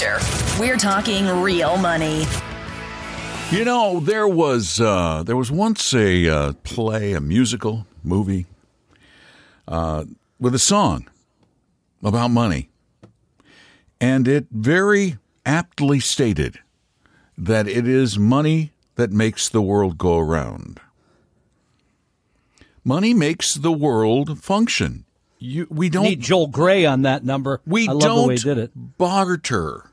Future. We're talking real money. You know, there was uh, there was once a uh, play, a musical movie, uh, with a song about money, and it very aptly stated that it is money that makes the world go around. Money makes the world function. You, we don't Need Joel Grey on that number. we I don't the way he did it. barter.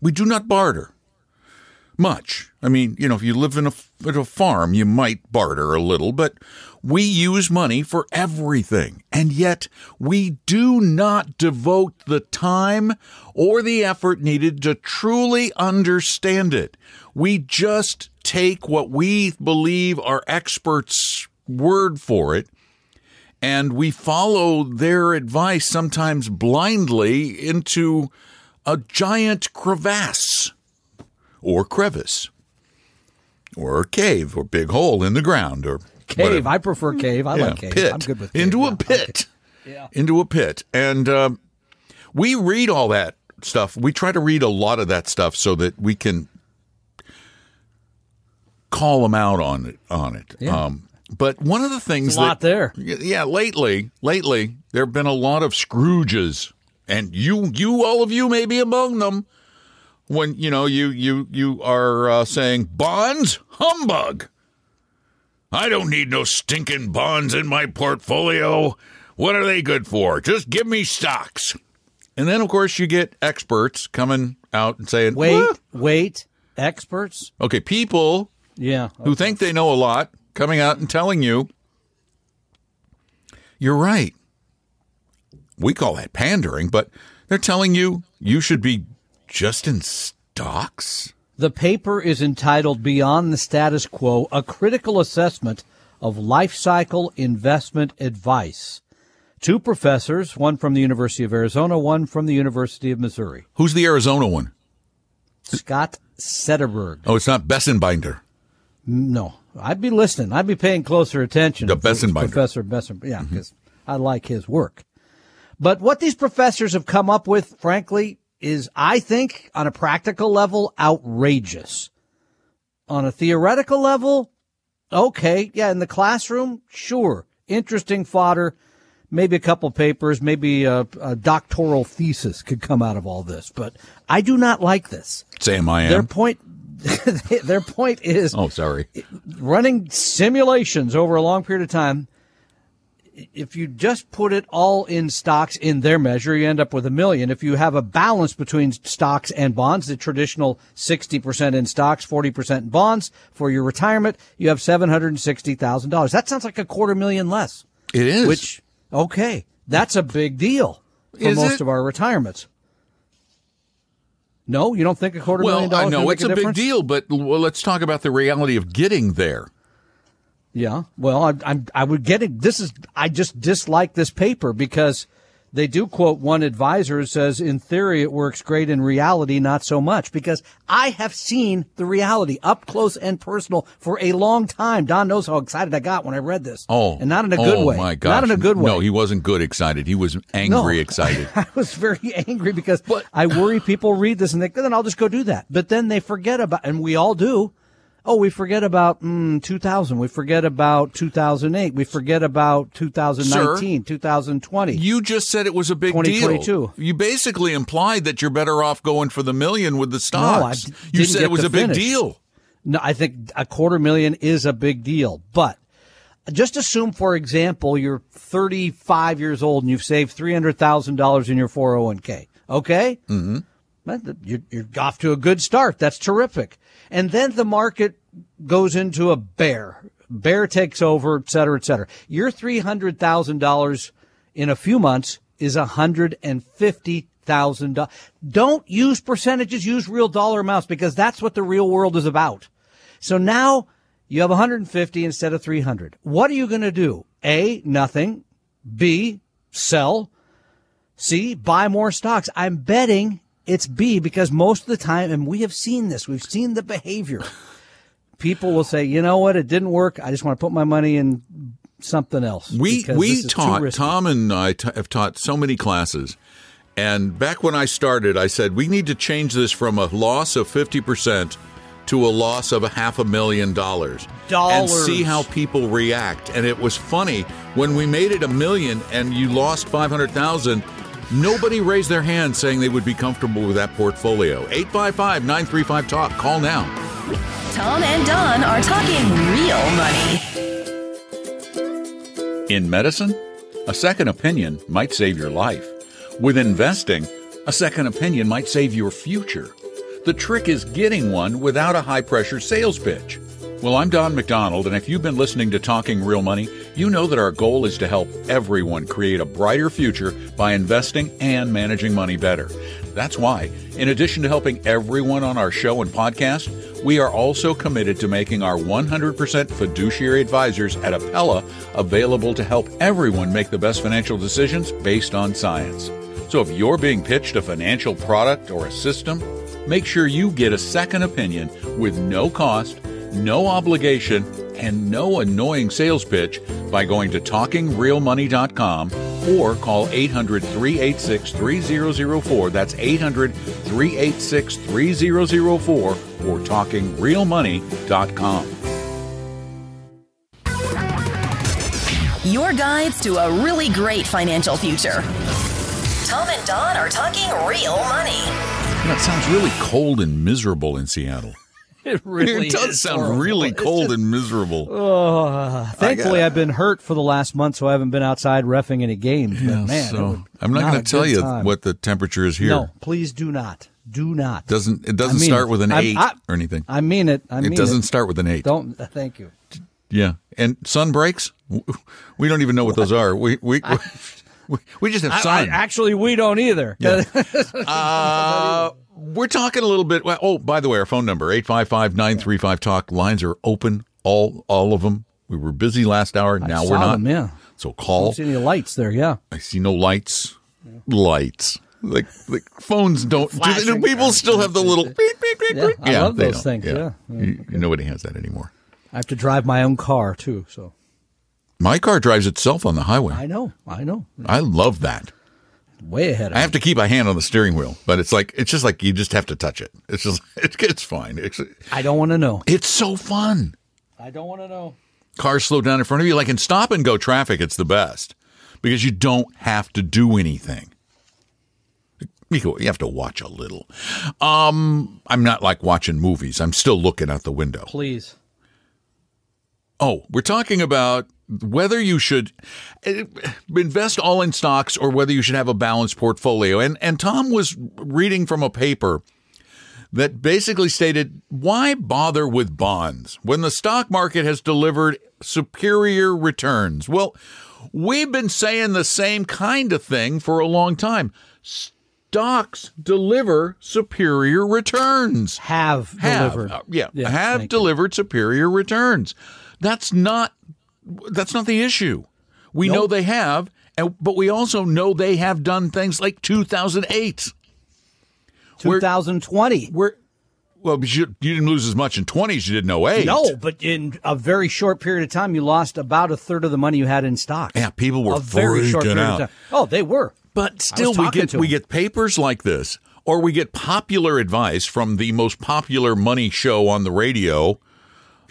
We do not barter much. I mean, you know, if you live in a, at a farm, you might barter a little, but we use money for everything. And yet we do not devote the time or the effort needed to truly understand it. We just take what we believe are experts' word for it and we follow their advice sometimes blindly into a giant crevasse or crevice or a cave or big hole in the ground or Cave. whatever. I prefer cave. I Yeah, like cave. pit I'm good with cave. into yeah. a pit yeah, into a pit and um, we read all that stuff we try to read a lot of that stuff so that we can call them out on it on it Yeah. um, but one of the things a lot that, there. yeah lately lately there have been a lot of scrooges and you you all of you may be among them when you know you you you are uh, saying bonds humbug I don't need no stinking bonds in my portfolio. What are they good for? Just give me stocks. And then, of course, you get experts coming out and saying, Wait, "What?" wait. Experts? Okay, people Yeah. who think they know a lot coming out and telling you, you're right. We call that pandering, but they're telling you you should be just in stocks. The paper is entitled Beyond the Status Quo A Critical Assessment of Life Cycle Investment Advice. Two professors, one from the University of Arizona, one from the University of Missouri. Who's the Arizona one? Scott Cederburg. Oh, it's not Bessembinder. No, I'd be listening. I'd be paying closer attention. The if it was Bessembinder. Professor Bessembinder. Yeah, mm-hmm. because I like his work. But what these professors have come up with, frankly, is, I think, on a practical level, outrageous. On a theoretical level, okay, yeah, in the classroom, sure, interesting fodder. Maybe a couple papers, maybe a, a doctoral thesis could come out of all this. But I do not like this. Sam, I am. Their point, their point is Oh, sorry. running simulations over a long period of time, if you just put it all in stocks in their measure, you end up with a million. If you have a balance between stocks and bonds, the traditional 60% in stocks, 40% in bonds for your retirement, you have $760,000. That sounds like a quarter million less, It is. which, okay, that's a big deal for Is most it? of our retirements. No, you don't think a quarter million well, dollars I know it's a, a, big deal, but well, let's talk about the reality of getting there. Yeah. Well, I, I'm, I would get it. This is, I just dislike this paper because they do quote one advisor who says, in theory, it works great. In reality, not so much because I have seen the reality up close and personal for a long time. Don knows how excited I got when I read this. Oh, and not in a good oh, way. My gosh. Not in a good way. No, he wasn't good excited. He was angry No. excited. I was very angry because I worry people read this and think, then I'll just go do that. But then they forget about, and we all do. Oh, we forget about mm, 2000. We forget about 2008. We forget about 2019, 2020. You just said it was a big 2022. deal. You basically implied that you're better off going for the million with the stocks. d- you said it was a big deal. No, I think a quarter million is a big deal. But just assume, for example, you're 35 years old and you've saved $300,000 in your 401k. Okay? Mm-hmm. You're, you're off to a good start. That's terrific. And then the market goes into a bear, Bear takes over, et cetera, et cetera. Your $300,000 in a few months is $150,000. Don't use percentages, use real dollar amounts because that's what the real world is about. So now you have 150 instead of 300. What are you going to do? A, nothing. B, sell. C, buy more stocks. I'm betting it's B because most of the time, and we have seen this, we've seen the behavior. People will say, you know what, it didn't work. I just want to put my money in something else. We we this is too taught. Tom and I t- have taught so many classes, and back when I started, I said we need to change this from a loss of fifty percent to a loss of a half a million dollars, dollars, and see how people react. And it was funny when we made it a million and you lost five hundred thousand. Nobody raised their hand saying they would be comfortable with that portfolio. 855 935 Talk. Call now. Tom and Don are talking real money. In medicine, a second opinion might save your life. With investing, a second opinion might save your future. The trick is getting one without a high pressure sales pitch. Well, I'm Don McDonald, and if you've been listening to Talking Real Money, you know that our goal is to help everyone create a brighter future by investing and managing money better. That's why, in addition to helping everyone on our show and podcast, we are also committed to making our 100% fiduciary advisors at Appella available to help everyone make the best financial decisions based on science. So if you're being pitched a financial product or a system, make sure you get a second opinion with no cost, no obligation, and no annoying sales pitch by going to talkingrealmoney.com or call 800 386 3004. That's 800 386 3004 or talkingrealmoney.com. Your guides to a really great financial future. Tom and Don are talking real money. That sounds really cold and miserable in Seattle. It really it does sound horrible. really cold just- and miserable. Thankfully, I've been hurt for the last month, so I haven't been outside refing any games. But man, so I'm not, not going to tell you time. what the temperature is here. No, please do not. Do not. Doesn't it doesn't I mean start with an I'm- eight I- or anything? I mean it. I mean it doesn't start with an eight. Don't. uh, Thank you. Yeah, and sun breaks. We don't even know what those are. We we we, we just have I- sun. I- actually, we don't either. Yeah. Uh, we're talking a little bit. Well, oh, by the way, our phone number 855-935-TALK. Lines are open, all all of them. We were busy last hour. Now saw we're not. them, yeah. So I call. don't see any lights there. Yeah. I see no lights. Lights. Like like phones don't. Do, they, do people still have the little beep beep beep? Yeah, beep? I love those don't. things, yeah. You- nobody has that anymore. I have to drive my own car too. So My car drives itself on the highway. I know. I know. I love that. Way ahead. Of I have to keep a hand on the steering wheel, but it's like it's just like you just have to touch it. It's just it's, it's fine. It's I don't want to know. it's so fun. I don't want to know. Cars slow down in front of you, like in stop and go traffic. It's the best because you don't have to do anything. You you have to watch a little. Um, I'm not like watching movies. I'm still looking out the window. Please. Oh, we're talking about whether you should eh, invest all in stocks or whether you should have a balanced portfolio. And and Tom was reading from a paper that basically stated why bother with bonds when the stock market has delivered superior returns? Well, we've been saying the same kind of thing for a long time. Stocks deliver superior returns Have, have delivered. uh, yeah, Yeah, have thank you. delivered superior returns. That's not that's not the issue. We know they have, and, but we also know they have done things like 2008, 2020. where well, you, you didn't lose as much in 20s as you did in 08. No, but in a very short period of time, you lost about a third of the money you had in stock. Yeah, people were a very short period out. of time. Oh, they were. But still, we get we get papers like this, or we get popular advice from the most popular money show on the radio,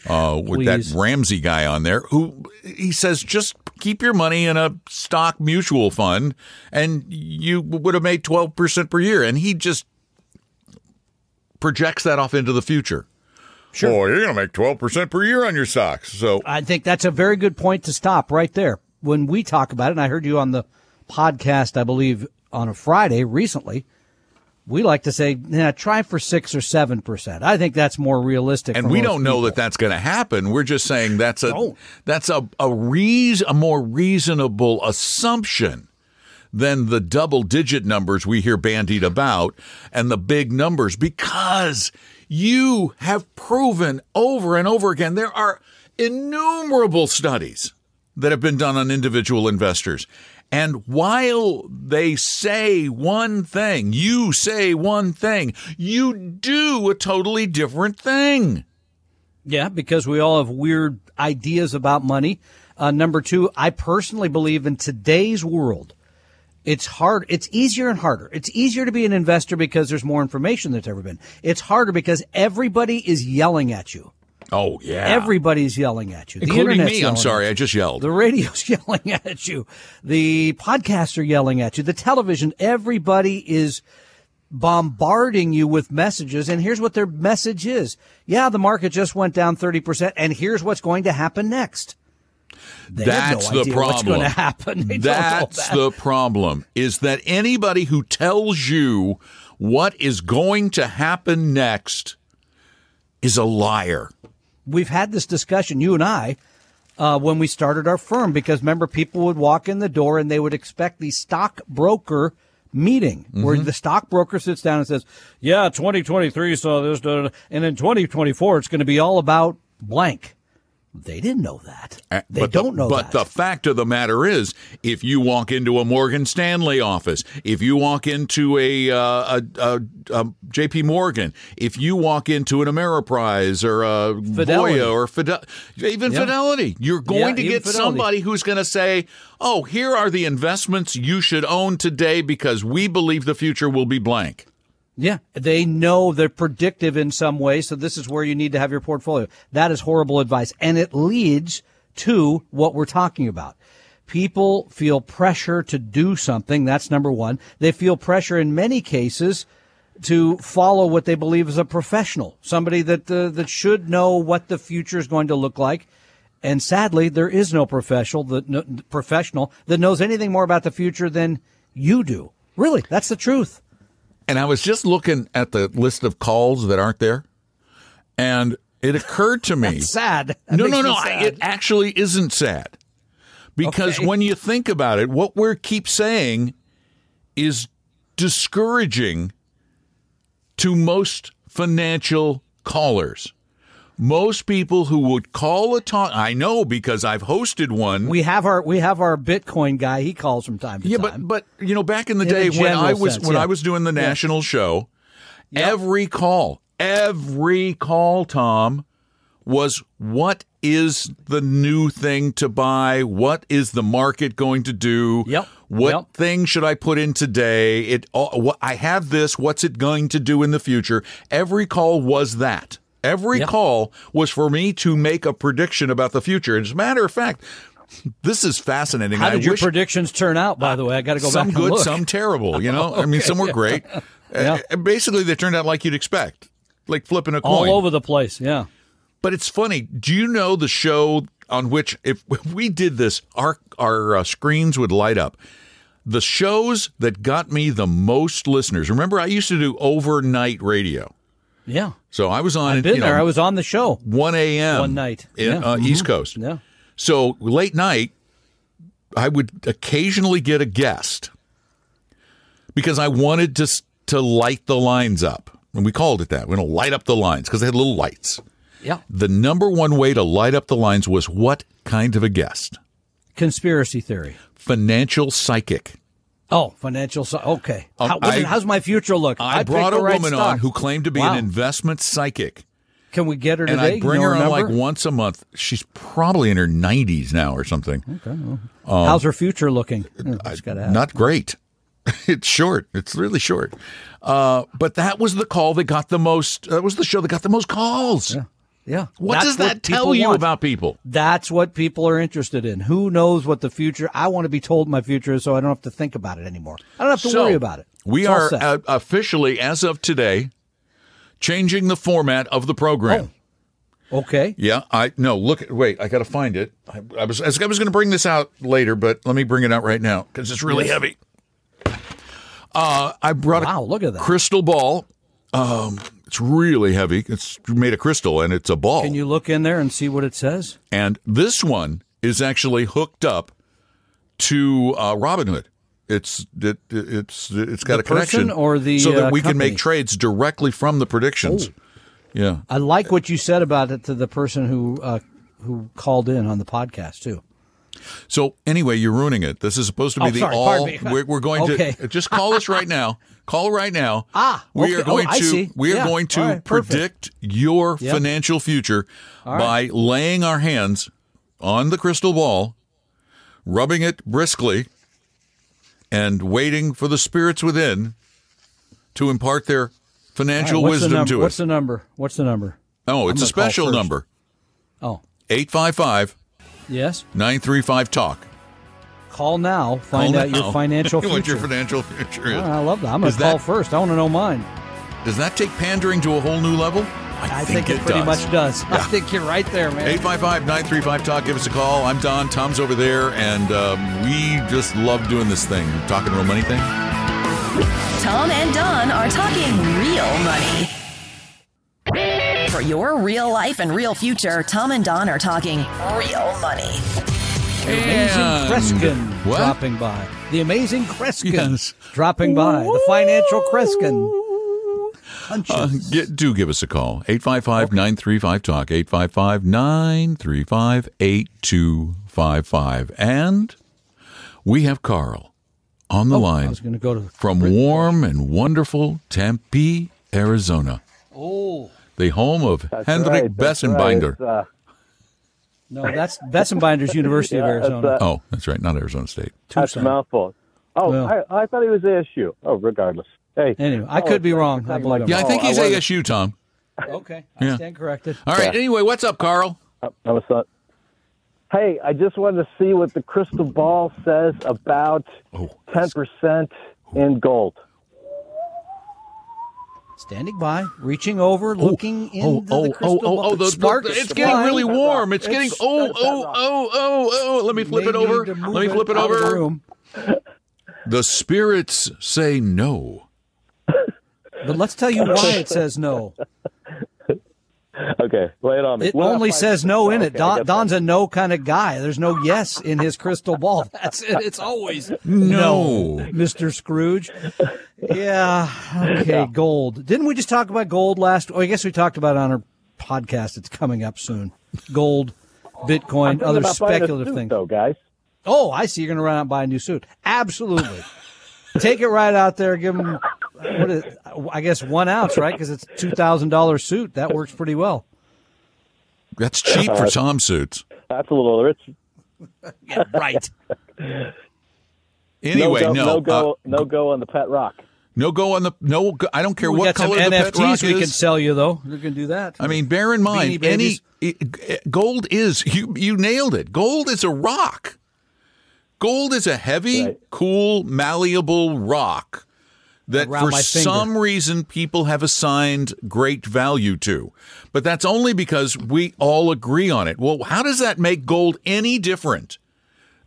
uh, with Please. that Ramsey guy on there, who he says just keep your money in a stock mutual fund, and you would have made twelve percent per year, and he just projects that off into the future. Sure. Oh, you're going to make twelve percent per year on your stocks, so I think that's a very good point to stop right there. When we talk about it, and I heard you on the podcast, I believe, on a Friday recently, We like to say, yeah, try for six or seven percent. I think that's more realistic. And we don't know people. that that's going to happen. We're just saying that's a no. that's a a, reason, a more reasonable assumption than the double digit numbers we hear bandied about and the big numbers because you have proven over and over again there are innumerable studies that have been done on individual investors and while they say one thing, you say one thing, you do a totally different thing. Yeah, because we all have weird ideas about money. Uh, number two, I personally believe in today's world, it's hard. It's easier and harder. It's easier to be an investor because there's more information than there's ever been. It's harder because everybody is yelling at you. Oh yeah, everybody's yelling at you, the including me. I'm sorry, I just yelled. The radio's yelling at you. The podcasts are yelling at you. The television. Everybody is bombarding you with messages. And here's what their message is: Yeah, the market just went down thirty percent, and here's what's going to happen next. They That's no the problem. What's going to happen? They That's that. the problem. Is that anybody who tells you what is going to happen next is a liar we've had this discussion, you and I, uh, when we started our firm, because remember, people would walk in the door and they would expect the stockbroker meeting mm-hmm. where the stockbroker sits down and says, Yeah, 2023 saw this, and in 2024, it's going to be all about blank. They didn't know that. Uh, they but don't the, know but that. the fact of the matter is, if you walk into a Morgan Stanley office, if you walk into a, uh, a, a, a J.P. Morgan, if you walk into an Ameriprise or a Fidelity. Voya or Fidel, even yeah. Fidelity, you're going yeah, to get Fidelity. somebody who's going to say, "Oh, here are the investments you should own today because we believe the future will be blank." Yeah, they know they're predictive in some way, so this is where you need to have your portfolio. That is horrible advice, and it leads to what we're talking about. People feel pressure to do something. That's number one. They feel pressure in many cases to follow what they believe is a professional, somebody that uh, that should know what the future is going to look like. And sadly, there is no professional that no, professional that knows anything more about the future than you do. Really, that's the truth. And I was just looking at the list of calls that aren't there, and it occurred to me. sad. That no, no, no. It actually isn't sad because okay. when you think about it, what we keep saying is discouraging to most financial callers most people who would call a talk I know because I've hosted one. We have our we have our Bitcoin guy. He calls from time to yeah, time. but but you know back in the in day when I was sense, when yeah. I was doing the national yeah. show, yep. every call, every call, Tom, was what is the new thing to buy? What is the market going to do? Yep. What yep. thing should I put in today? It what I have this. What's it going to do in the future? Every call was that. Every yep. call was for me to make a prediction about the future. As a matter of fact, this is fascinating. How did I your wish, predictions turn out? By the way, I got to go some back. Some good, look. some terrible. You know, okay. I mean, some were great. yeah. Uh, basically, they turned out like you'd expect, like flipping a coin, all over the place. Yeah. But it's funny. Do you know the show on which, if we did this, our our uh, screens would light up? The shows that got me the most listeners. Remember, I used to do overnight radio. Yeah. So I was on. I've been you there. Know, I was on the show. One a.m. one night in yeah. uh, mm-hmm. East Coast. Yeah. So late night, I would occasionally get a guest because I wanted to to light the lines up, and we called it that. We're going to light up the lines because they had little lights. Yeah. The number one way to light up the lines was what kind of a guest? Conspiracy theory. Financial psychic. Oh, financial. Okay. Um, How, I, how's my future look? I, I brought a right woman stock. on who claimed to be wow. an investment psychic. Can we get her today? And I bring you her on like once a month. She's probably in her 90s now or something. Okay. Well, um, how's her future looking? Not great. it's short. It's really short. Uh, but that was the call that got the most. That was the show that got the most calls. Yeah. Yeah. What That's does that what tell you want. about people? That's what people are interested in. Who knows what the future? I want to be told my future is so I don't have to think about it anymore. I don't have to so, worry about it. We it's are uh, officially, as of today, changing the format of the program. Oh. Okay. Yeah, I no. Look, wait, I got to find it. I, I, was I was going to bring this out later, but let me bring it out right now because it's really yes. heavy. Uh, I brought Wow, a look at that. crystal ball. Um, it's really heavy. It's made of crystal and it's a ball. Can you look in there and see what it says? and this one is actually hooked up to uh, Robinhood. It's it, it's it's got The a connection or the, so that uh, we can make trades directly from the predictions. Yeah. I like what you said about it to the person who uh, who called in on the podcast too. So anyway, you're ruining it. This is supposed to be Oh, the sorry, all. We're, we're going Okay. to just call us right now. Call right now. Ah, we are going Oh, to we are Yeah. going to right, predict your Yep. financial future All by laying our hands on the crystal ball, rubbing it briskly, and waiting for the spirits within to impart their financial right, wisdom to us. What's the number? What's the number? oh, I'm it's a special number. Oh, 855 yes. 935 talk. Call now. Find Call out now. your financial what future. your financial future is. Oh, I love that. I'm going to call that- first. I want to know mine. Does that take pandering to a whole new level? I think, it, pretty much does. I think you're right there, man. 855 935 Talk. Give us a call. I'm Don. Tom's over there. And um, we just love doing this thing, talking real money thing. Tom and Don are talking real money. For your real life and real future, Tom and Don are talking real money. The amazing And- Kreskin What? dropping by. The amazing Kreskin Yes. dropping by. The financial Kreskin. Uh, get, do give us a call. 855 935 Talk. 855 935 8255. And we have Carl on the Oh, I line was going to go to from warm and wonderful Tempe, Arizona. Oh The home of Hendrik right, Bessembinder. right. It's, uh, no, that's Bessembinder's University of Yeah, it's, Arizona. uh, oh, that's right. Not Arizona State. that's a mouthful. Oh, Well. I, I thought he was ASU. Oh, regardless. Hey. Anyway, I oh, could be wrong. I believe him. Yeah, I think Oh, I he's ASU, Tom. Okay, I Yeah. stand corrected. All right. Yeah. Anyway, what's up, Carl? I was thought. Hey, I just wanted to see what the crystal ball says about Oh, ten percent in gold. Standing by, reaching over, oh, looking oh, into oh, the crystal oh, oh, ball. oh, the, the- Sparks it's getting really warm. It's, getting oh, oh, oh, oh, oh. Let me flip May it over. need to move Let me flip it out of the over. The spirits say no. But let's tell you why it says no. Okay, lay it on me. It Well, only says no in it. Okay, Don, guess Don's a no kind of guy. There's no yes in his crystal ball. That's it. It's always no, Mr. Scrooge. Yeah. Okay. Gold. Didn't we just talk about gold last? Oh, I guess we talked about it on our podcast. It's coming up soon. Gold, Bitcoin, I'm other about buying a speculative suit, things. though, guys. Oh, I see. You're going to run out and buy a new suit. Absolutely. Take it right out there. Give them, what is, I guess, one ounce, right? Because it's $2,000 suit. That works pretty well. That's cheap for Tom suits. That's a little rich. Yeah, right. Anyway, no, no, go, no uh, go, no go on the pet rock. No go on the no. Go, I don't care we what got some color the pet rock NFTs we can sell you, though. We can do that. I mean, bear in mind, any gold is you. You nailed it. Gold is a rock. Gold is a heavy, Right. cool, malleable rock that Around for some reason people have assigned great value to. But that's only because we all agree on it. Well, how does that make gold any different?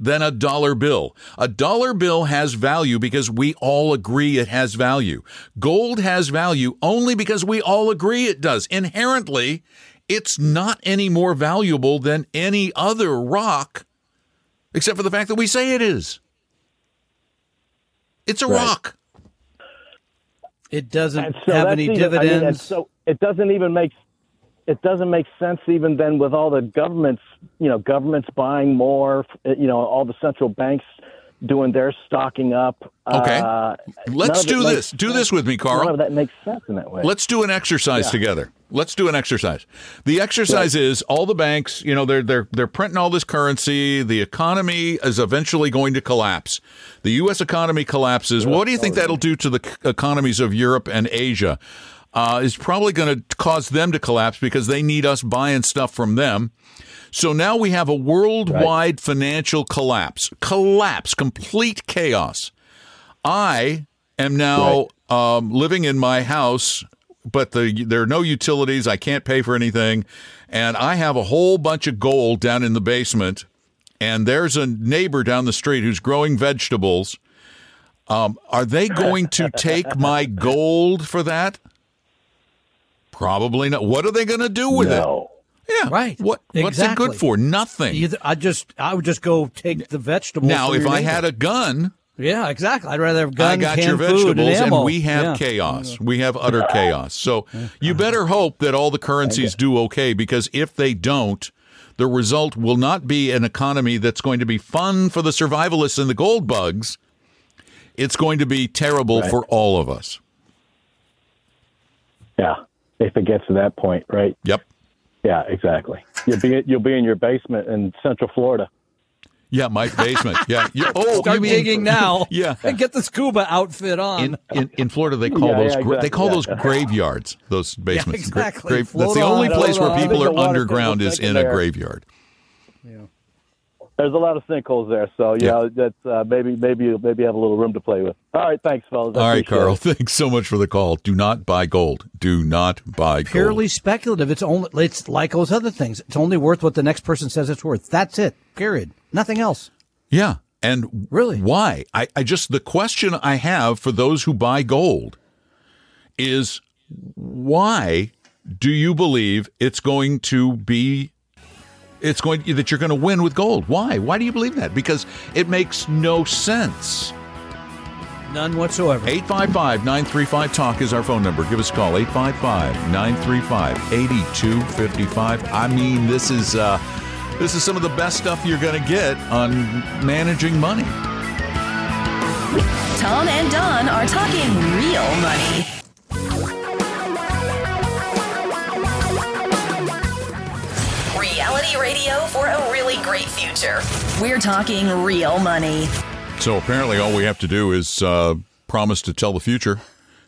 Than a dollar bill. A dollar bill has value because we all agree it has value. Gold has value only because we all agree it does. Inherently, it's not any more valuable than any other rock, except for the fact that we say it is. It's a Right. rock. it doesn't so have that's any even, I mean, dividends. so it doesn't even make it doesn't make sense even then with all the governments, you know, governments buying more, you know, all the central banks doing their stocking up. Okay. Uh, Let's none of it do this. Do this with me, Carl. None of that makes sense in that way. Let's do an exercise together. Let's do an exercise. The exercise is all the banks, you know, they're they're they're printing all this currency. The economy is eventually going to collapse. The U.S. economy collapses. What do you think that'll do to the economies of Europe and Asia? Uh, is probably going to cause them to collapse because they need us buying stuff from them. So now we have a worldwide financial collapse. Collapse, complete chaos. I am now um, living in my house, but the, there are no utilities. I can't pay for anything. And I have a whole bunch of gold down in the basement. And there's a neighbor down the street who's growing vegetables. Um, are they going to take my gold for that? Probably not. What are they going to do with No. it? Yeah, Right. What? What's it good for? Nothing. Either, I just, I would just go take the vegetables. now, if I neighbor. had a gun, yeah, exactly. I'd rather have guns, I got your canned food, vegetables, and, ammo. we have Yeah. chaos. We have utter chaos. So you better hope that all the currencies do okay, because if they don't, the result will not be an economy that's going to be fun for the survivalists and the gold bugs. It's going to be terrible for all of us. Yeah. If it gets to that point, right? Yep. Yeah, exactly. You'll be you'll be in your basement in Central Florida. Yeah, my basement. Yeah. You, oh, Start you mean digging now. Yeah. and get the scuba outfit on. in, in, in Florida, they call Yeah, those yeah, gra- they call yeah. those graveyards. Those basements. Gra- exactly. grave- Float that's the only float place where on. people are underground is think in a they're- graveyard. There's a lot of sinkholes there, so you Yeah. know that's uh, maybe maybe maybe have a little room to play with. All right, thanks, fellas. I All right, Carl. it. Thanks so much for the call. Do not buy gold. Do not buy Purely gold. speculative. It's only it's like those other things. It's only worth what the next person says it's worth. That's it. Period. Nothing else. Yeah. And Really? why? I, I just the question I have for those who buy gold is why do you believe it's going to be it's going that you're going to win with gold? Why? Why do you believe that? Because it makes no sense. None whatsoever. 855 935 Talk is our phone number. Give us a call 855 935 8255. I mean, this is uh, this is some of the best stuff you're going to get on managing money. Tom and Don are talking real money. Future. We're talking real money. So apparently, all we have to do is uh, promise to tell the future,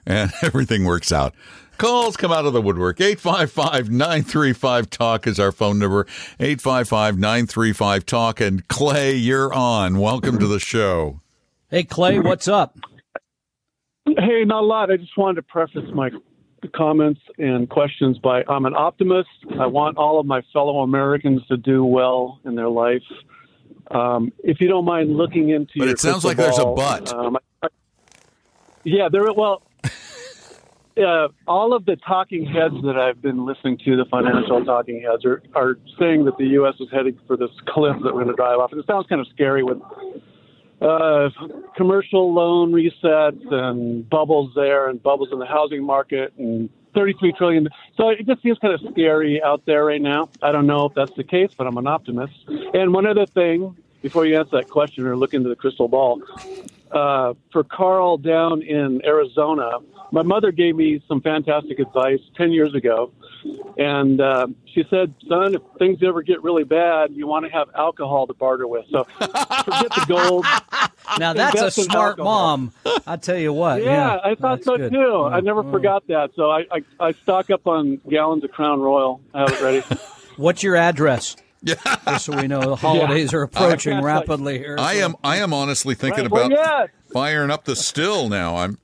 and everything works out. Calls come out of the woodwork. 855 935 Talk is our phone number. 855 935 Talk. And Clay, you're on. Welcome to the show. Hey Clay, what's up? Hey, not a lot. I just wanted to preface my comments and questions by I'm an optimist. I want all of my fellow Americans to do well in their life. Um, if you don't mind looking into But your it sounds like there's a ball, but. Um, I- yeah, there. Well, uh, all of the talking heads that I've been listening to, the financial talking heads, are are saying that the U.S. is heading for this cliff that we're going to drive off. And it sounds kind of scary with uh, commercial loan resets and bubbles there and bubbles in the housing market and 33 trillion. So it just seems kind of scary out there right now. I don't know if that's the case, but I'm an optimist. And one other thing, before you answer that question or look into the crystal ball, uh, for Carl down in Arizona, my mother gave me some fantastic advice 10 years ago. And uh, she said, son, if things ever get really bad, you want to have alcohol to barter with. So forget the gold. Now that's a smart mom. I tell you what. Yeah, I thought so good. too. I Mm, never mm. forgot that. So I, I, I stock up on gallons of Crown Royal. I have it ready. What's your address? Yeah. Just so we know the holidays are approaching I- rapidly here. I am I am honestly thinking Right, well, about yeah. firing up the still now. I'm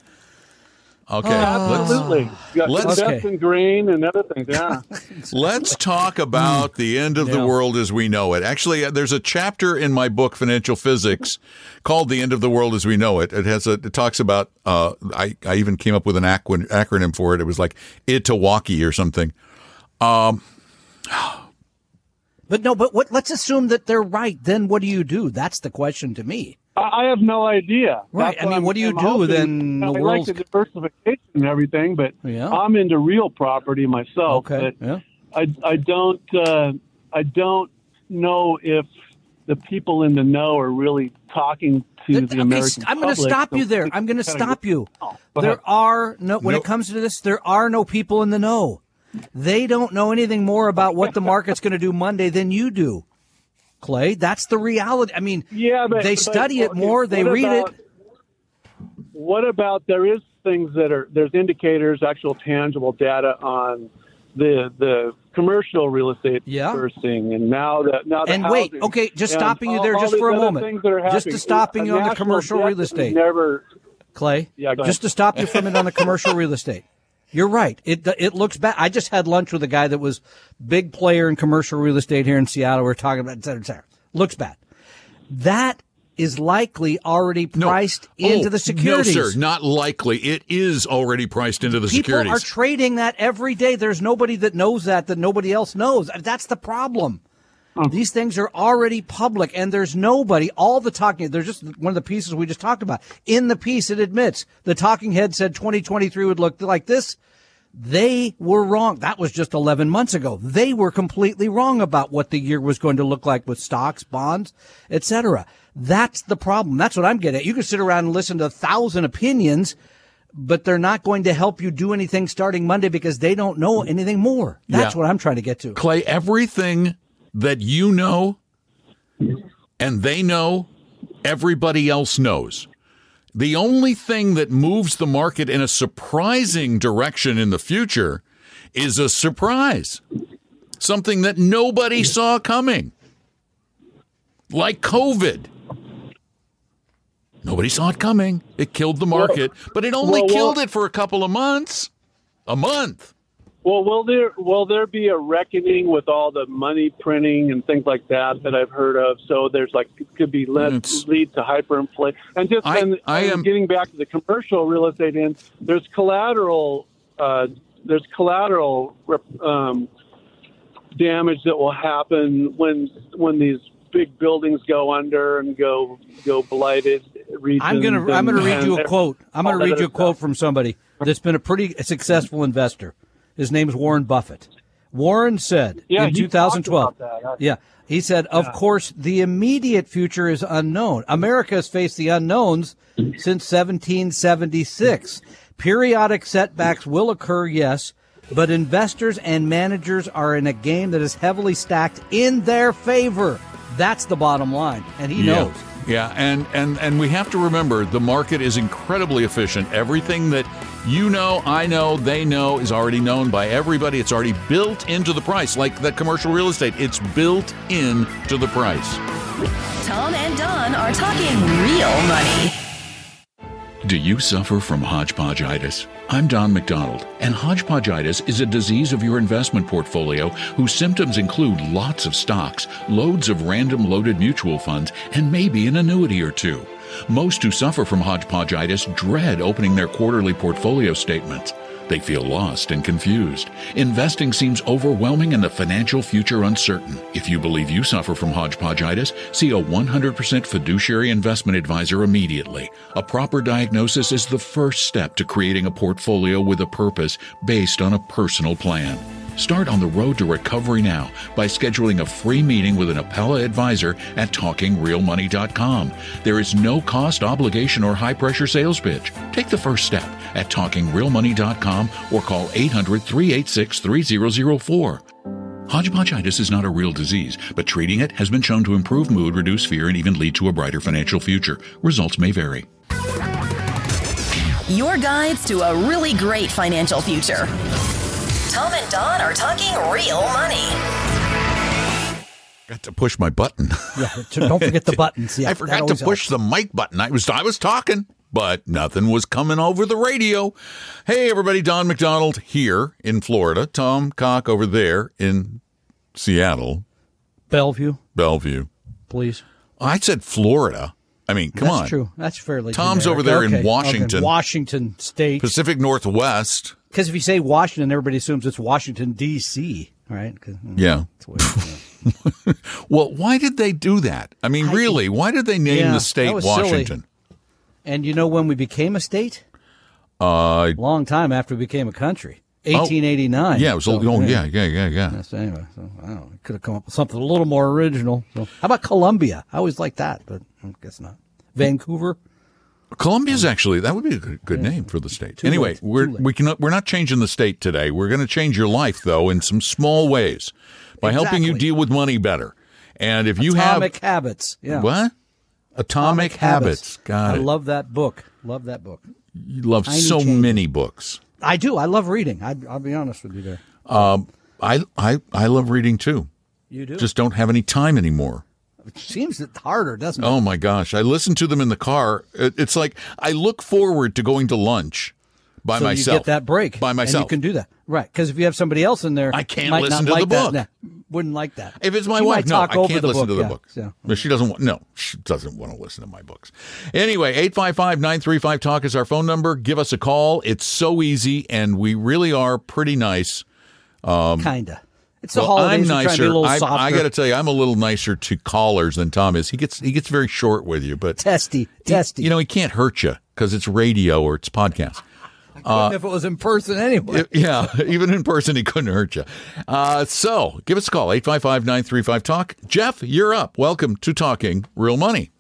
okay. Absolutely. You got let's- to invest Okay. in grain and other things. Yeah. Let's let's talk about the end of the world as we know it. Actually, uh, there's a chapter in my book Financial Physics called "The End of the World as We Know It." It has a it talks about. Uh, I I even came up with an acron- acronym for it. It was like Itawaki or something. Um. But no, but what? Let's assume that they're right. Then what do you do? That's the question to me. I I have no idea. Right. That's I mean, I'm- what do you I'm do then the I like the diversification and everything, but Yeah. I'm into real property myself. Okay. but Yeah. I I don't uh, I don't know if the people in the know are really talking to Th- the American I'm going to stop you there. I'm going to stop you. Oh, There are no. When it comes to this, there are no people in the know. They don't know anything more about what the market's going to do Monday than you do, Clay. That's the reality. I mean, Yeah, but they but, study it okay, more. They read about- it. What about there is things that are there's indicators, actual tangible data on the the commercial real estate Yeah. bursting, and now that now the And wait, housing, okay, just stopping you there all just for a moment. Just to stopping you on the commercial real estate. Never. Clay, Yeah, just to stop you for a minute on the commercial real estate. You're right. It it looks bad. I just had lunch with a guy that was big player in commercial real estate here in Seattle. We are talking about et cetera, et cetera. Looks bad. That is likely already No. priced Oh, into the securities. No, sir, not likely. It is already priced into the People securities. People are trading that every day. There's nobody that knows that that nobody else knows. That's the problem. Mm. These things are already public, and there's nobody. All the talking. There's just one of the pieces we just talked about. In the piece, it admits the talking head said 2023 would look like this. They were wrong. That was just 11 months ago. They were completely wrong about what the year was going to look like with stocks, bonds, etc. That's the problem. That's what I'm getting at. You can sit around and listen to a thousand opinions, but they're not going to help you do anything starting Monday because they don't know anything more. That's Yeah. what I'm trying to get to. Clay, everything that you know and they know, everybody else knows. The only thing that moves the market in a surprising direction in the future is a surprise. Something that nobody saw coming. Like COVID. Nobody saw it coming. It killed the market, but it only well, well- killed it for a couple of months. A month. Well, will there will there be a reckoning with all the money printing and things like that that I've heard of? So there's like it could be led, It's- lead to hyperinflation. And just I- and, I am- getting back to the commercial real estate end, there's collateral uh, there's collateral um, damage that will happen when when these big buildings go under and go go blighted regions. I'm gonna I'm gonna read you a quote. I'm gonna read you a quote stuff. from somebody that's been a pretty successful investor. His name is Warren Buffett. Warren said Yeah, in 2012. that. Yeah, he said, "Of course, the immediate future is unknown. America has faced the unknowns since 1776. Periodic setbacks will occur, yes." But investors and managers are in a game that is heavily stacked in their favor. That's the bottom line, and he knows. Yeah, and and and we have to remember the market is incredibly efficient. Everything that you know, I know, they know is already known by everybody. It's already built into the price, like the commercial real estate. It's built into the price. Tom and Don are talking real money. Do you suffer from hodgepodgeitis? I'm Don McDonald, and hodgepodgeitis is a disease of your investment portfolio whose symptoms include lots of stocks, loads of random loaded mutual funds, and maybe an annuity or two. Most who suffer from hodgepodgeitis dread opening their quarterly portfolio statements. They feel lost and confused. Investing seems overwhelming and the financial future uncertain. If you believe you suffer from hodgepodgeitis, see a 100% fiduciary investment advisor immediately. A proper diagnosis is the first step to creating a portfolio with a purpose based on a personal plan. Start on the road to recovery now by scheduling a free meeting with an Appella advisor at talkingrealmoney.com. There is no cost, obligation, or high pressure sales pitch. Take the first step at talkingrealmoney.com or call 800 386 3004. Hodgepodgeitis is not a real disease, but treating it has been shown to improve mood, reduce fear, and even lead to a brighter financial future. Results may vary. Your guides to a really great financial future. Tom and Don are talking real money. Got to push my button. Yeah, don't forget the buttons. Yeah, I forgot to push helps. the mic button. I was I was talking, but nothing was coming over the radio. Hey everybody, Don McDonald here in Florida. Tom Cock over there in Seattle, Bellevue, Bellevue. please. I said Florida. I mean, come That's on. That's true. That's fairly. Tom's generic. over there in Okay, okay. Washington. Washington State. Pacific Northwest. Because if you say Washington, everybody assumes it's Washington D.C. Right? 'Cause, Yeah. yeah. Well, why did they do that? I mean, really, why did they name Yeah, the state that was silly. Washington? and you know when we became a state? Uh, Long time after we became a country. 1889. yeah, it was. So, oh, yeah, yeah, yeah, yeah. So anyway, so I don't know. Could have come up with something a little more original. So how about Columbia? I always like that, but I guess not. Vancouver. Columbia's actually that would be a good, good name for the state. Too anyway, late, we're we can we're not changing the state today. We're going to change your life though in some small ways by helping you deal with money better. And if you Atomic have Atomic habits. Yeah. what Atomic, Habits, got I love that book. Love that book. you love Tiny so changes. many books. I do. I love reading. I, I'll be honest with you there. Um, I I I love reading too. You do. Just don't have any time anymore. It seems harder, doesn't it? Oh my gosh, I listen to them in the car. It's like I look forward to going to lunch by so myself. you get that break by myself. And you can do that, right? Because if you have somebody else in there, I can't listen to the like that. book. Nah. wouldn't like that. If it's my She wife, no, I can't listen book, to the yeah, book. so. She doesn't want. No, she doesn't want to listen to my books. Anyway, 855-935 talk is our phone number. Give us a call. It's so easy, and we really are pretty nice. Um, Kinda. It's the Well, holidays. I'm we're to be a nicer. little I, softer. I got to tell you, I'm a little nicer to callers than Tom is. He gets he gets very short with you, but testy, testy. you know he can't hurt you because it's radio or it's podcast. Couldn't if it was in person anyway. Yeah, even in person, he couldn't hurt you. Uh, so give us a call, 855 935 Talk. Jeff, you're up. Welcome to Talking Real Money.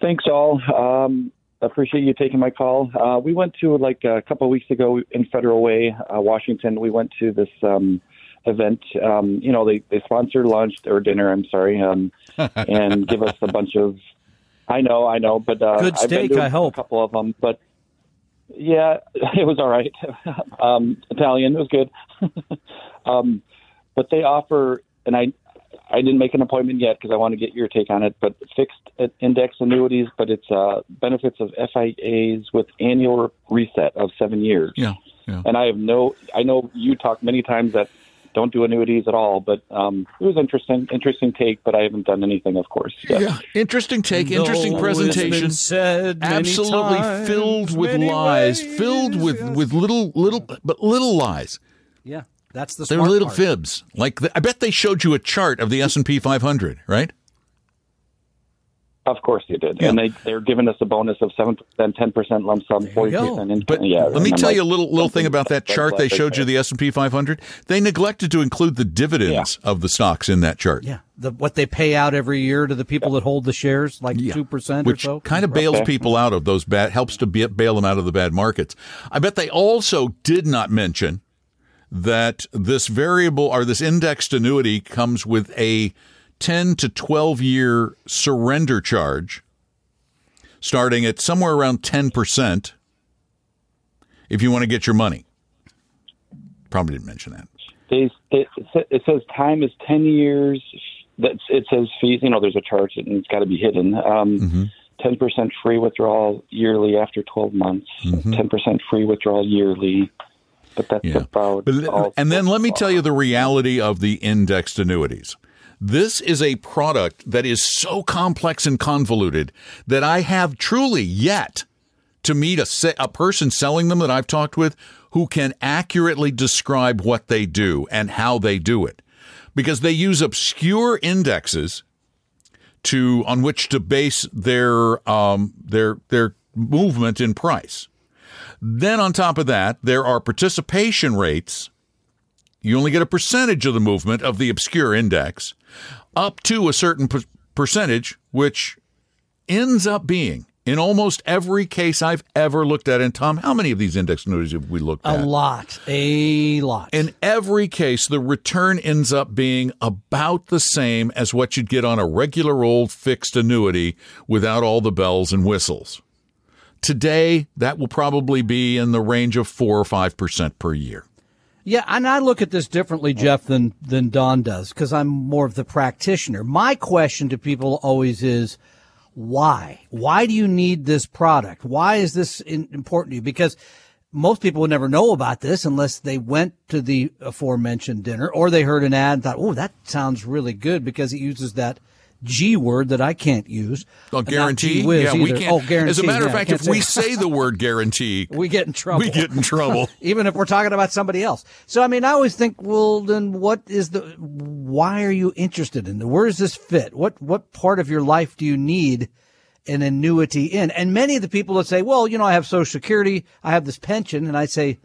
Thanks, all. Um, appreciate you taking my call. Uh, we went to like a couple of weeks ago in Federal Way, uh, Washington. We went to this um, event. Um, you know, they they sponsor lunch or dinner. I'm sorry, um, and give us a bunch of. I know, I know, but uh, Good I've been steak, I hope. A couple of them, but yeah, it was all right. um, Italian, it was good. um, but they offer, and I, I didn't make an appointment yet because I want to get your take on it. But fixed index annuities, but it's uh, benefits of FIAs with annual reset of seven years. Yeah, yeah. And I have no, I know you talked many times that don't do annuities at all, but um, it was interesting, interesting take. But I haven't done anything, of course. yet. Yeah, interesting take, interesting No, it's presentation. said Absolutely times, filled with lies, ways, filled with yes. with little little but little lies. Yeah, that's the They're little part. fibs. Like the, I bet they showed you a chart of the S and P 500, right? Of course you did. Yeah. And they they're giving us a bonus of seven percent, ten percent lump sum, forty percent. income. But yeah, let me tell like, you a little little thing about that chart they showed you the S and P 500. They neglected to include the dividends of the stocks in that chart. Yeah, the what they pay out every year to the people that hold the shares, like Yeah. two percent which so. kind of bails Okay. people out of those bad helps to be, bail them out of the bad markets. I bet they also did not mention that this variable or this indexed annuity comes with a 10 to 12 year surrender charge starting at somewhere around 10% if you want to get your money. Probably didn't mention that. They, it, it says time is 10 years. That's, it says fees. You know, there's a charge and it's got to be hidden. Um, Mm-hmm. 10% free withdrawal yearly after 12 months. 10% free withdrawal yearly. But that's Yeah. about But, all. and then let me tell you the reality of the indexed annuities. This is a product that is so complex and convoluted that I have truly yet to meet a, se- a person selling them that I've talked with who can accurately describe what they do and how they do it. Because they use obscure indexes to on which to base their um, their their movement in price. Then on top of that, there are participation rates. You only get a percentage of the movement of the obscure index up to a certain per- percentage, which ends up being in almost every case I've ever looked at. And Tom, how many of these index annuities have we looked at? a lot, a lot. In every case, the return ends up being about the same as what you'd get on a regular old fixed annuity without all the bells and whistles. Today, that will probably be in the range of 4 or 5% per year. Yeah, and I look at this differently, Jeff, than than Don does because I'm more of the practitioner. My question to people always is, why? Why do you need this product? Why is this in, important to you? Because most people would never know about this unless they went to the aforementioned dinner or they heard an ad and thought, "Oh, that sounds really good," because it uses that G word that I can't use. Oh, guarantee? Yeah, we either. can't. Oh, guarantee. As a matter of fact, if we say it. say the word guarantee, we get in trouble. we get in trouble. even if we're talking about somebody else. So I mean, I always think, well, then what is the? Why are you interested in? it? Where does this fit? What what part of your life do you need an annuity in? And many of the people that say, well, you know, I have Social Security, I have this pension, and I say,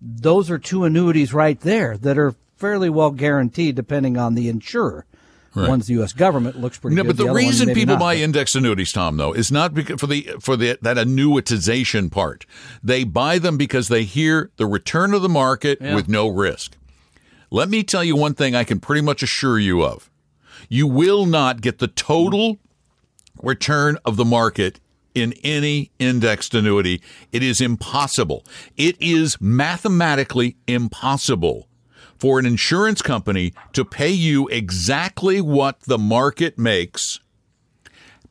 those are two annuities right there that are fairly well guaranteed, depending on the insurer. One's the U.S. government looks pretty No, good. but the, one reason people not. buy index annuities, Tom, though, is not because for the for the that annuitization part. They buy them because they hear the return of the market with no risk. Let me tell you one thing I can pretty much assure you of. You will not get the total return of the market in any indexed annuity. It is impossible. It is mathematically impossible for an insurance company to pay you exactly what the market makes,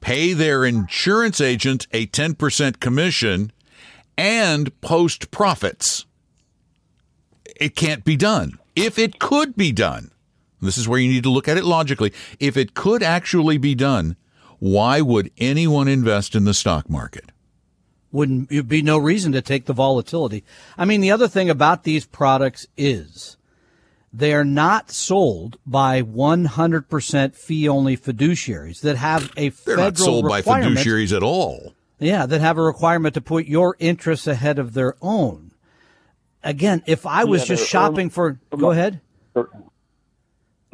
pay their insurance agent a 10% commission, and post profits. It can't be done. if it could be done, this is where you need to look at it logically. If it could actually be done, why would anyone invest in the stock market? Wouldn't be no reason to take the volatility? I mean, the other thing about these products is they are not sold by 100% fee only fiduciaries that have a They're federal not sold by fiduciaries at all. Yeah, that have a requirement to put your interests ahead of their own. Again, if I was Yeah, just they're- shopping for, go ahead.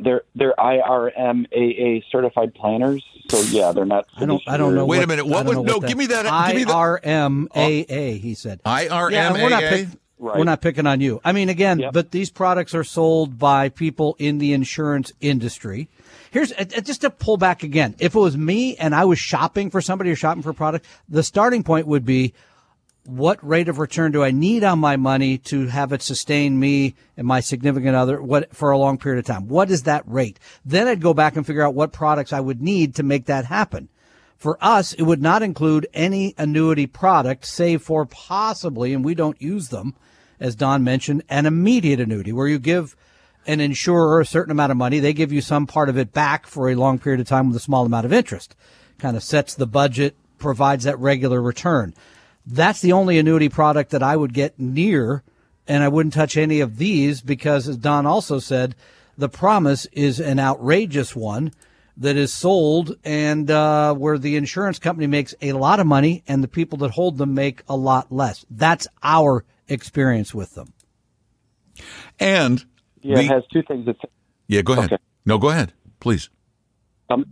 They're they're IRMAA certified planners, so yeah, they're not. I don't. I don't know. Wait a minute, what was- no, what give me that- I give me the- R M A A. He said. IRMAA? Yeah, and we're not pick, Right. we're not picking on you. I mean, again, Yep. but these products are sold by people in the insurance industry. Here's uh, uh, just to pull back again. If it was me and I was shopping for somebody or shopping for a product, the starting point would be what rate of return do I need on my money to have it sustain me and my significant other what for a long period of time? What is that rate? Then I'd go back and figure out what products I would need to make that happen. For us, it would not include any annuity product, save for possibly, and we don't use them, as Don mentioned, an immediate annuity where you give an insurer a certain amount of money. They give you some part of it back for a long period of time with a small amount of interest. Kind of sets the budget, provides that regular return. That's the only annuity product that I would get near, and I wouldn't touch any of these because, as Don also said, the promise is an outrageous one that is sold and uh, where the insurance company makes a lot of money and the people that hold them make a lot less. That's our experience with them. And Yeah, the- it has two things. It's yeah, go ahead. Okay. No, go ahead, please. um,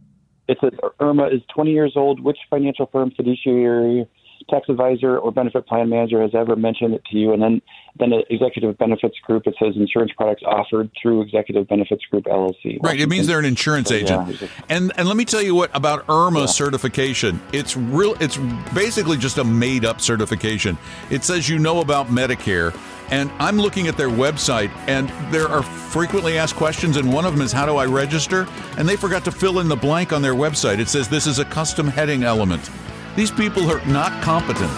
it says IRMAA is 20 years old. Which financial firm, fiduciary, tax advisor, or benefit plan manager has ever mentioned it to you? And then, then the executive benefits group. It says insurance products offered through Executive Benefits Group LLC. Right, it means they're an insurance So, agent. yeah. And and let me tell you what about IRMAA certification. It's real it's basically just a made up certification. It says you know about Medicare and I'm looking at their website and there are frequently asked questions and one of them is how do I register? And they forgot to fill in the blank on their website. It says this is a custom heading element. These people are not competent.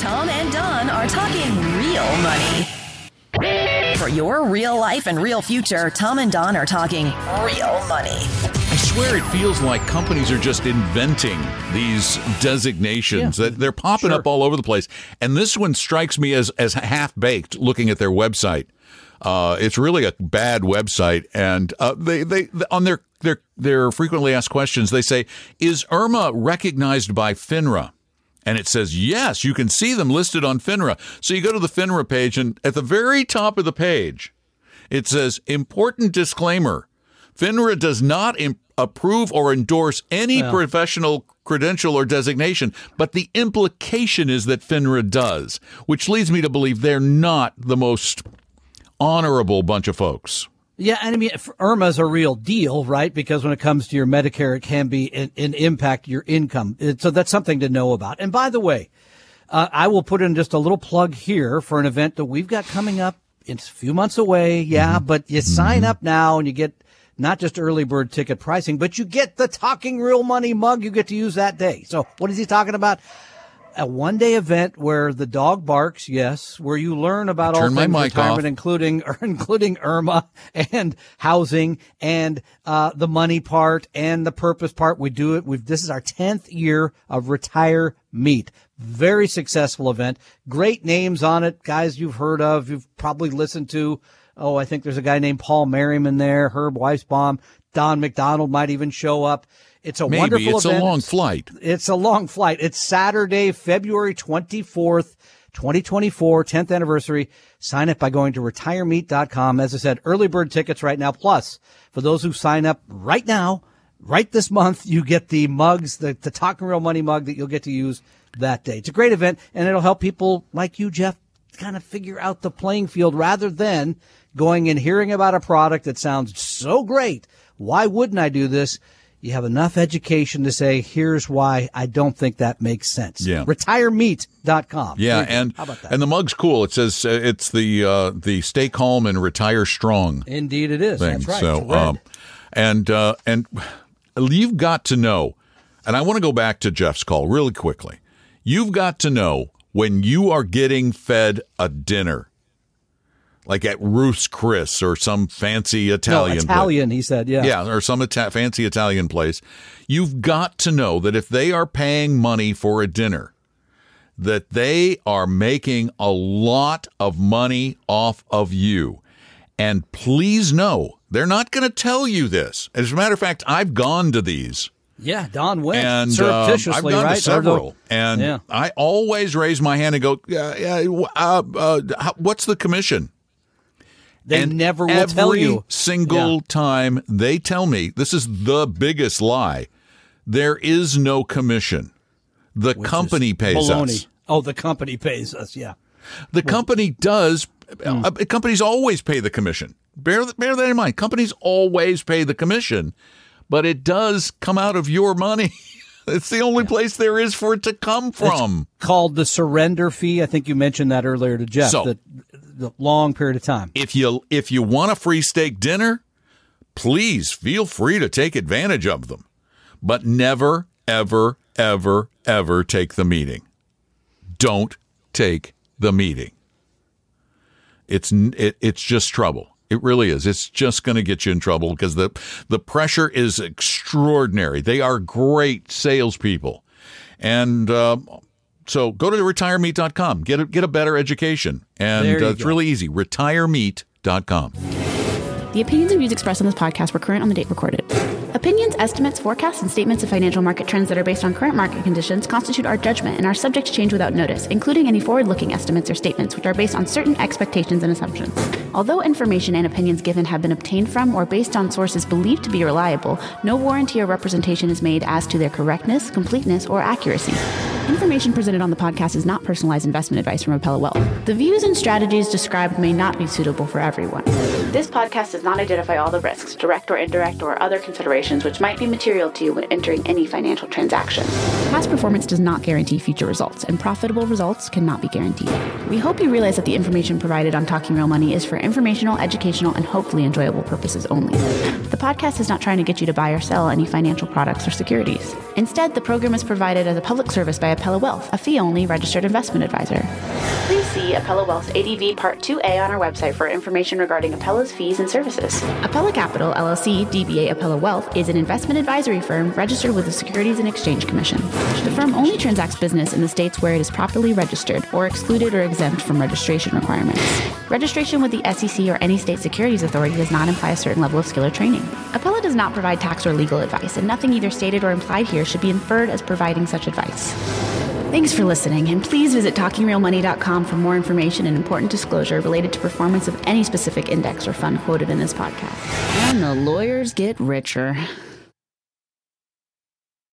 Tom and Don are talking real money. For your real life and real future, Tom and Don are talking real money. I swear it feels like companies are just inventing these designations that they're popping Sure. up all over the place. And this one strikes me as as half baked looking at their website. Uh, it's really a bad website, and uh, they, they on their their their frequently asked questions they say, "Is IRMAA recognized by FINRA?" And it says, yes, you can see them listed on FINRA. So you go to the FINRA page, and at the very top of the page, it says, important disclaimer FINRA does not im- approve or endorse any professional credential or designation, but the implication is that FINRA does, which leads me to believe they're not the most honorable bunch of folks. Yeah, and I mean, IRMAA's a real deal, right? Because when it comes to your Medicare, it can be an, an impact your income. So that's something to know about. And by the way, uh, I will put in just a little plug here for an event that we've got coming up. It's a few months away, yeah, but you sign up now and you get not just early bird ticket pricing, but you get the talking real money mug you get to use that day. So what is he talking about? A one day event where the dog barks, yes, where you learn about all Turn things retirement, off. including including IRMAA and housing and uh, the money part and the purpose part. We do it. We've this is our tenth year of Retire Meet. Very successful event. Great names on it, guys you've heard of. You've probably listened to. Oh, I think there's a guy named Paul Merriman there. Herb Weisbaum, Don McDonald might even show up. It's a Maybe wonderful it's event. a long flight. It's a long flight. It's Saturday, February 24th, 2024, 10th anniversary. Sign up by going to retiremeet.com. As I said, early bird tickets right now. Plus, for those who sign up right now, right this month, you get the mugs, the, the Talking Real Money mug that you'll get to use that day. It's a great event and it'll help people like you, Jeff, kind of figure out the playing field rather than going and hearing about a product that sounds so great. Why wouldn't I do this? You have enough education to say, here's why I don't think that makes sense. Yeah. Retiremeet.com. Yeah, and how about that? and the mug's cool. It says uh, it's the uh, the stay calm and retire strong Indeed, it is. thing. That's right. So, um, and uh, and you've got to know, and I want to go back to Jeff's call really quickly. You've got to know when you are getting fed a dinner like at Ruth's Chris or some fancy Italian. No, Italian, he said, yeah. Yeah, or some Ita- fancy Italian place. You've got to know that if they are paying money for a dinner, that they are making a lot of money off of you. And please know, they're not going to tell you this. As a matter of fact, I've gone to these. Yeah, Don went And um, I've gone right? to several, the- and yeah. I always raise my hand and go, uh, uh, uh, uh, how- "What's the commission?" They and never will tell you. single Yeah. time they tell me this is the biggest lie. There is no commission. The Which company pays baloney. us. Oh, the company pays us. Yeah. The company does. Hmm. Uh, companies always pay the commission. Bear bear that in mind. Companies always pay the commission, but it does come out of your money. it's the only place there is for it to come from. Called the surrender fee. I think you mentioned that earlier to Jeff. So- the, the long period of time. if you if you want a free steak dinner, please feel free to take advantage of them, but never ever ever ever take the meeting. Don't take the meeting. It's it, it's just trouble. It really is. It's just going to get you in trouble because the the pressure is extraordinary. They are great salespeople, and um, so go to retiremeet.com. Get a, get a better education, and uh, it's go. really easy. Retiremeet.com. The opinions and views expressed on this podcast were current on the date recorded. Opinions, estimates, forecasts, and statements of financial market trends that are based on current market conditions constitute our judgment and are subject to change without notice, including any forward looking estimates or statements which are based on certain expectations and assumptions. Although information and opinions given have been obtained from or based on sources believed to be reliable, no warranty or representation is made as to their correctness, completeness, or accuracy. Information presented on the podcast is not personalized investment advice from Apella Wealth. The views and strategies described may not be suitable for everyone. This podcast does not identify all the risks, direct or indirect, or other considerations which might be material to you when entering any financial transaction. Past performance does not guarantee future results, and profitable results cannot be guaranteed. We hope you realize that the information provided on Talking Real Money is for informational, educational, and hopefully enjoyable purposes only. The podcast is not trying to get you to buy or sell any financial products or securities. Instead, the program is provided as a public service by Apella Wealth, a fee only registered investment advisor. Please see Apella Wealth's ADV Part 2A on our website for information regarding Apella's fees and services. Apella Capital, LLC, DBA Apella Wealth, is an investment advisory firm registered with the Securities and Exchange Commission. The firm only transacts business in the states where it is properly registered or excluded or exempt from registration requirements. Registration with the SEC or any state securities authority does not imply a certain level of skill or training. Apella does not provide tax or legal advice, and nothing either stated or implied here should be inferred as providing such advice. Thanks for listening, and please visit TalkingRealMoney.com for more information and important disclosure related to performance of any specific index or fund quoted in this podcast. And the lawyers get richer.